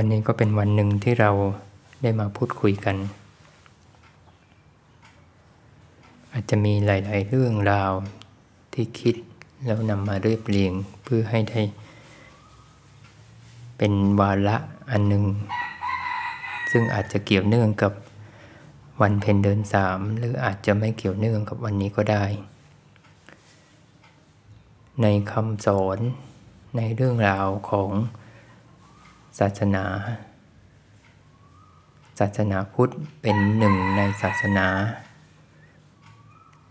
วันนี้ก็เป็นวันหนึ่งที่เราได้มาพูดคุยกัน อาจจะมีหลาย ๆ เรื่องราวที่คิดแล้วนำมาเรียบเรียงเพื่อให้ได้ เป็นวาระอันหนึ่ง ซึ่งอาจจะเกี่ยวเนื่องกับวันเพ็ญเดือนสามหรืออาจจะไม่เกี่ยวเนื่องกับวันนี้ก็ได้ ในคำสอนในเรื่องราวของ ศาสนา ศาสนาพุทธเป็นหนึ่งในศาสนา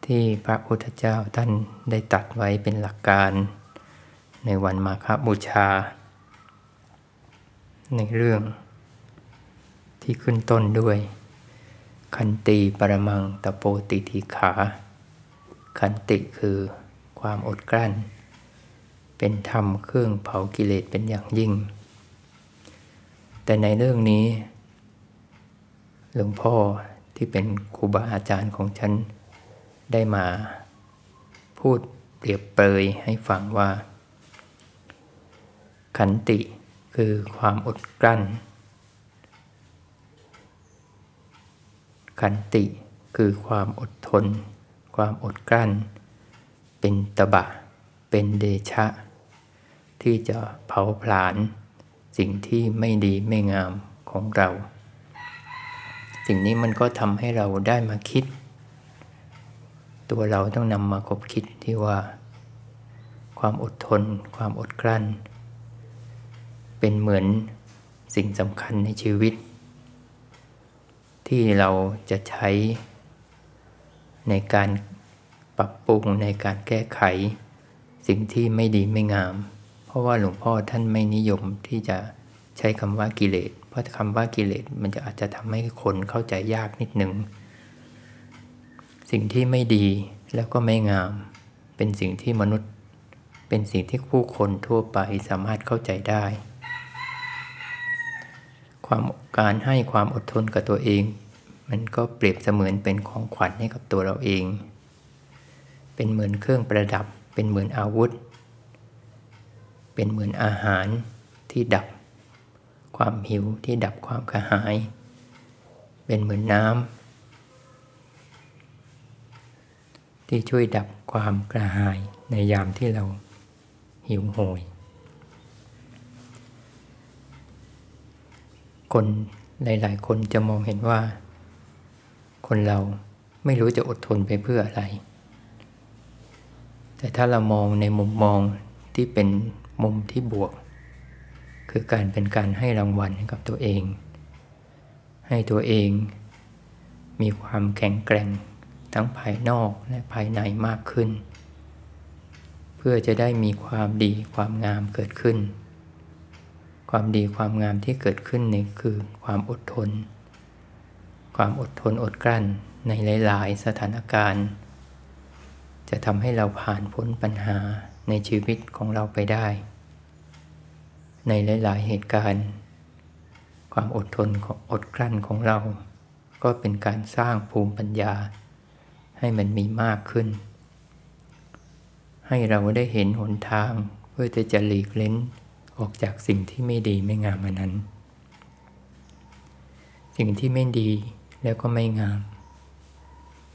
ที่พระพุทธเจ้าท่านได้ตัดไว้เป็นหลักการ ในวันมาฆบูชา ในเรื่องที่ขึ้นต้นด้วย คันตีปรมังตะโปติทีขา คันติคือความอดกลั้น เป็นธรรมเครื่องเผากิเลสเป็นอย่างยิ่ง แต่ในเรื่องนี้ หลวงพ่อที่เป็นครูบาอาจารย์ของฉัน ได้มาพูดเปรียบเปรยให้ฟังว่า ขันติคือความอดกลั้น ขันติคือความอดทน ความอดกลั้น เป็นตบะ เป็นเดชะ ที่จะเผาผลาญ สิ่งที่ไม่ดีไม่งามของเรา สิ่งนี้มันก็ทำให้เราได้มาคิด ตัวเราต้องนำมาคบคิดที่ว่า ความอดทน ความอดกลั้น เป็นเหมือนสิ่งสำคัญในชีวิต ที่เราจะใช้ในการปรับปรุงในการแก้ไข สิ่งที่ไม่ดีไม่งาม ราะว่าหลวงพ่อท่านไม่นิยมที่จะใช้คำว่ากิเลส เพราะคำว่ากิเลสมันจะอาจจะทำให้คนเข้าใจยากนิดหนึ่ง สิ่งที่ไม่ดีแล้วก็ไม่งาม เป็นสิ่งที่มนุษย์ เป็นสิ่งที่ผู้คนทั่วไปสามารถเข้าใจได้ ความการให้ความอดทนกับตัวเอง มันก็เปรียบเสมือนเป็นของขวัญให้กับตัวเราเอง เป็นเหมือนเครื่องประดับ เป็นเหมือนอาวุธ เป็นเหมือนอาหารที่ดับความหิวที่ดับความกระหาย เป็นเหมือนน้ำที่ช่วยดับความกระหายในยามที่เราหิวโหย คนหลาย ๆ คนจะมองเห็นว่า คนเราไม่รู้จะอดทนไปเพื่ออะไร แต่ถ้าเรามองในมุมมองที่เป็น มุมที่บวก คือการเป็นการให้รางวัลให้กับตัวเอง ให้ตัวเองมีความแข็งแกร่งทั้งภายนอกและภายในมากขึ้น เพื่อจะได้มีความดีความงามเกิดขึ้น ความดีความงามที่เกิดขึ้นนี่คือความอดทน ความอดทนอดกลั้นในหลาย ๆ สถานการณ์ จะทำให้เราผ่านพ้นปัญหา ในชีวิตของเราไปได้ ในหลาย ๆ เหตุการณ์ ความอดทนของอดกลั้นของเรา ก็เป็นการสร้างภูมิปัญญา ให้มันมีมากขึ้น ให้เราได้เห็นหนทางเพื่อจะจะหลีกเล้นออกจากสิ่งที่ไม่ดีไม่งามอันนั้น สิ่งที่ไม่ดีแล้วก็ไม่งาม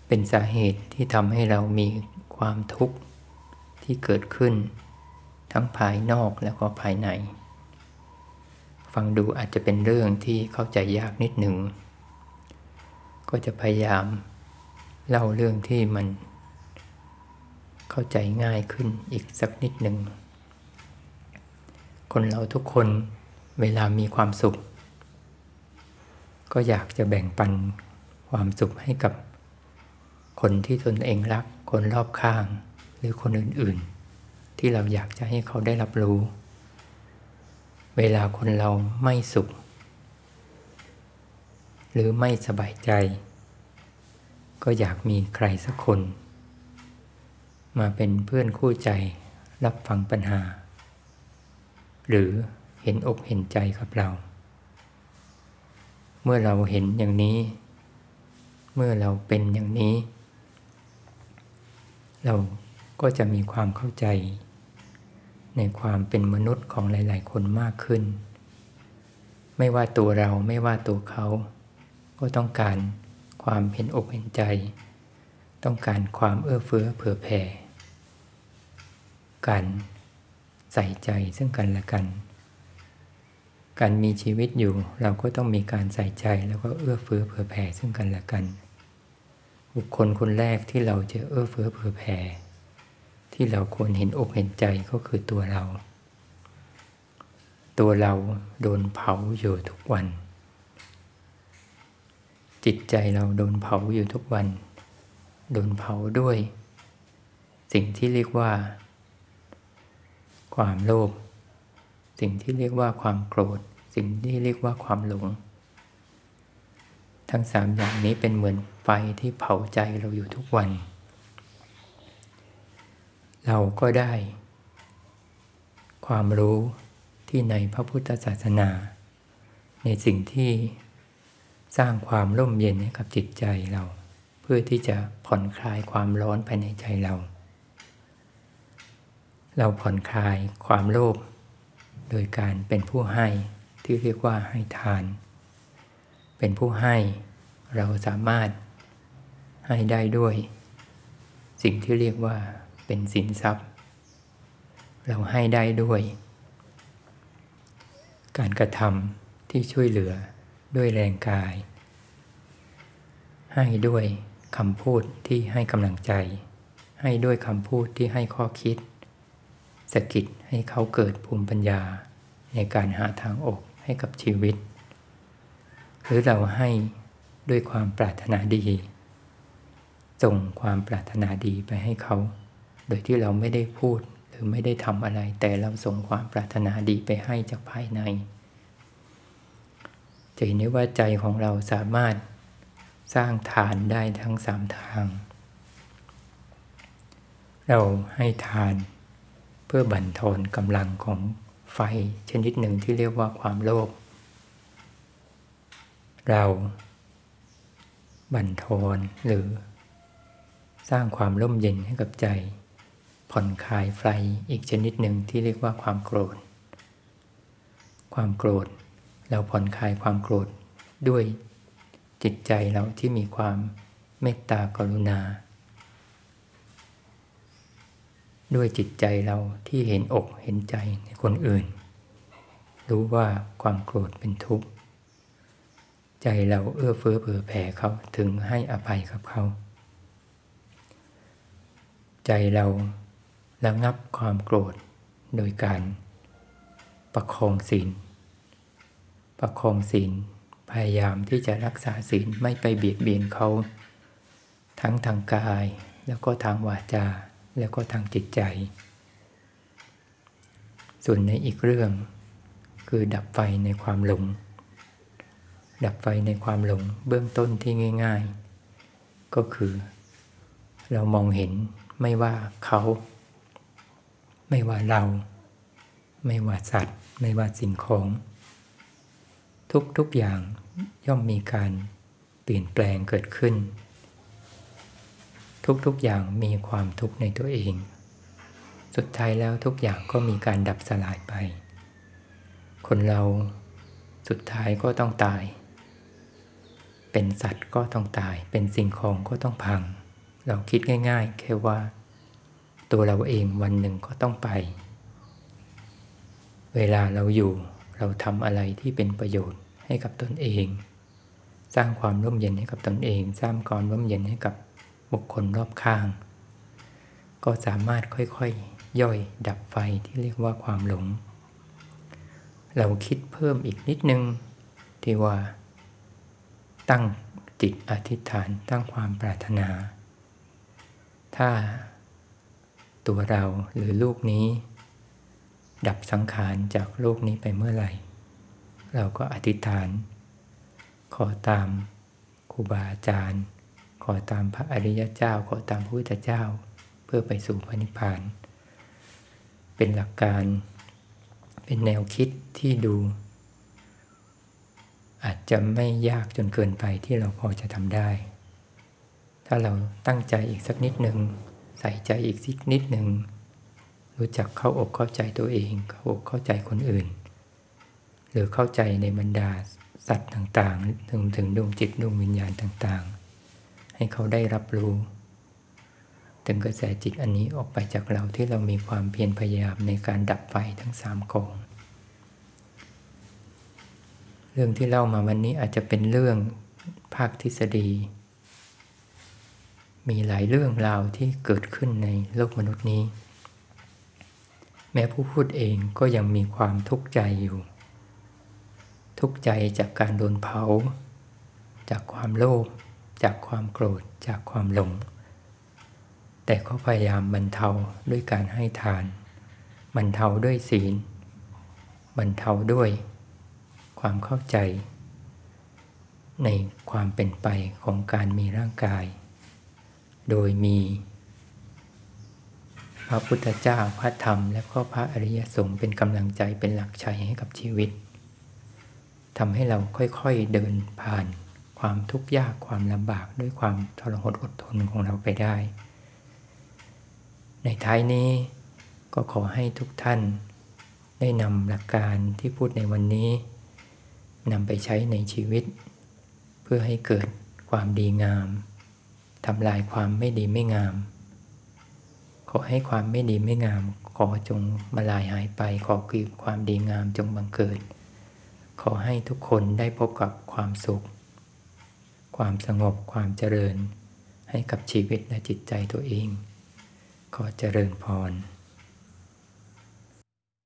เป็นสาเหตุที่ทำให้เรามีความทุกข์ ที่เกิดขึ้น ทั้งภายนอกแล้วก็ภายใน ฟังดูอาจจะเป็นเรื่องที่เข้าใจยากนิดหนึ่ง ก็จะพยายามเล่าเรื่องที่มัน เข้าใจง่ายขึ้นอีกสักนิดหนึ่ง คนเราทุกคนเวลามีความสุข ก็อยากจะแบ่งปันความสุขให้กับคนที่ตนเองรัก คนรอบข้าง หรือคนอื่นๆ ที่เราอยากจะให้เขาได้รับรู้ เวลาคนเราไม่สุข หรือไม่สบายใจ ก็อยากมีใครสักคน มาเป็นเพื่อนคู่ใจรับฟังปัญหา หรือเห็นอกเห็นใจกับเรา เมื่อเราเห็นอย่างนี้ เมื่อเราเป็นอย่างนี้ เรา ก็จะมีความเข้าใจ ในความเป็นมนุษย์ของหลาย ๆ คนมากขึ้นไมไม่ว่าตัวเราไม่ว่าตัวเขา ก็ต้องการความเห็นอกเห็นใจ ต้องการความเอื้อเฟื้อเผื่อแผ่การใส่ใจซึ่งกันและกัน การมีชีวิตอยู่เราก็ต้องมีการใส่ใจแล้วก็เอื้อเฟื้อเผื่อแผ่ซึ่งกันและกัน บุคคลคนแรกที่เราจะเอื้อเฟื้อเผื่อแผ่ ที่เราควรเห็นอกเห็นใจก็คือตัวเรา ตัวเราโดนเผาอยู่ทุกวัน จิตใจเราโดนเผาอยู่ทุกวัน โดนเผาด้วย สิ่งที่เรียกว่า ความโลภสิ่งที่เรียกว่าความโกรธ สิ่งที่เรียกว่าความหลง ทั้งสามอย่างนี้เป็นเหมือนไฟที่เผาใจเราอยู่ทุกวัน เราก็ได้ ความรู้ที่ในพระพุทธศาสนา ในสิ่งที่สร้างความร่มเย็นให้กับจิตใจเรา เพื่อที่จะผ่อนคลายความร้อนภายในใจเรา เราผ่อนคลายความโลภโดยการเป็นผู้ให้ที่เรียกว่าให้ทาน เป็นผู้ให้เราสามารถให้ได้ด้วย สิ่งที่เรียกว่า เป็นสินทรัพย์ เราให้ได้ด้วย การกระทำที่ช่วยเหลือด้วยแรงกาย ให้ด้วยคำพูดที่ให้กำลังใจ ให้ด้วยคำพูดที่ให้ข้อคิดสกิดให้เขาเกิดภูมิปัญญาในการหาทางออกให้กับชีวิต หรือเราให้ด้วยความปรารถนาดี ส่งความปรารถนาดีไปให้เขา โดยที่เราไม่ได้พูดหรือไม่ได้ทำอะไร แต่เราส่งความปรารถนาดีไปให้จากภายใน จะเห็นได้ว่าใจของเราสามารถสร้างฐานได้ทั้งสามทาง เราให้ทานเพื่อบั่นทอนกำลังของไฟชนิดหนึ่งที่เรียกว่าความโลภ เราบั่นทอนหรือ สร้างความร่มเย็นให้กับใจ ผ่อนคลายไฟอีกชนิดหนึ่งที่เรียกว่าความโกรธ ความโกรธ เราผ่อนคลายความโกรธด้วยจิตใจเราที่มีความเมตตากรุณา ด้วยจิตใจเราที่เห็นอกเห็นใจในคนอื่น รู้ว่าความโกรธเป็นทุกข์ ใจเราเอื้อเฟื้อเผื่อแผ่เขาถึงให้อภัยกับเขา ใจเรา ระงับความโกรธโดยการประคองศีล ประคองศีล พยายามที่จะรักษาศีลไม่ไปเบียดเบียนเขา ทั้งทางกายแล้วก็ทางวาจา แล้วก็ทางจิตใจ ส่วนในอีกเรื่อง คือดับไฟในความหลง ดับไฟในความหลงเบื้องต้นที่ง่าย ๆ ก็คือ เรามองเห็นไม่ว่าเขา ไม่ว่าเรา ไม่ว่าสัตว์ ไม่ว่าสิ่งของ ทุกทุกอย่างย่อมมีการเปลี่ยนแปลงเกิดขึ้น ทุกทุกอย่างมีความทุกข์ในตัวเอง สุดท้ายแล้วทุกอย่างก็มีการดับสลายไป คนเราสุดท้ายก็ต้องตาย เป็นสัตว์ก็ต้องตาย เป็นสิ่งของก็ต้องพัง เราคิดง่าย ๆ แค่ว่า ตัวเราเองวันหนึ่งก็ต้องไป เวลาเราอยู่เราทำอะไรที่เป็นประโยชน์ให้กับตนเอง สร้างความร่มเย็นให้กับตนเอง สร้างความร่มเย็นให้กับบุคคลรอบข้าง ก็สามารถค่อยๆย่อยดับไฟที่เรียกว่าความหลง เราคิดเพิ่มอีกนิดนึง ที่ว่า ตั้งจิตอธิษฐานตั้งความปรารถนา ถ้า ตัวเราหรือลูกนี้ ดับสังขารจากโลกนี้ไปเมื่อไหร่ เราก็อธิษฐาน ขอตามครูบาอาจารย์ ขอตามพระอริยเจ้า ขอตามพระพุทธเจ้า เพื่อไปสู่พระนิพพาน เป็นหลักการ เป็นแนวคิดที่ดู อาจจะไม่ยากจนเกินไปที่เราพอจะทำได้ ถ้าเราตั้งใจอีกสักนิดหนึ่ง ใส่ใจอีกสักนิดหนึ่ง รู้จักเข้าอกเข้าใจตัวเอง เข้าอกเข้าใจคนอื่น หรือเข้าใจในบรรดาสัตว์ต่างๆถึงถึงดวงจิตดวงวิญญาณต่างๆ ให้เขาได้รับรู้ถึงกระแสจิตอันนี้ออกไปจากเราที่เรามีความเพียรพยายามในการดับไฟทั้งสามกอง เรื่องที่เล่ามาวันนี้อาจจะเป็นเรื่องภาคทฤษฎี มีหลายเรื่องราวที่เกิดขึ้นในโลกมนุษย์นี้ แม้ผู้พูดเองก็ยังมีความทุกข์ใจอยู่ ทุกข์ใจจากการโดนเผา จากความโลภจากความโกรธจากความหลง แต่ก็พยายามบรรเทาด้วยการให้ทาน บรรเทาด้วยศีล บรรเทาด้วยความเข้าใจ ในความเป็นไปของการมีร่างกาย โดยมี พระพุทธเจ้าพระธรรม และก็พระอริยสงฆ์เป็นกำลังใจเป็นหลักชัยให้กับชีวิตทำให้เราค่อยๆเดินผ่านความทุกข์ยากความลำบากด้วยความทรหดอดทนของเราไปได้ ในท้ายนี้ก็ขอให้ทุกท่าน ได้นำหลักการที่พูดในวันนี้นำไปใช้ในชีวิต เพื่อให้เกิดความดีงาม ทำลายความไม่ดีไม่งาม ขอให้ความไม่ดีไม่งาม ขอจงมาลายหายไป ขอคือความดีงามจงบังเกิด ขอให้ทุกคนได้พบกับความสุข ความสงบความเจริญ ให้กับชีวิตและจิตใจตัวเอง ขอเจริญพร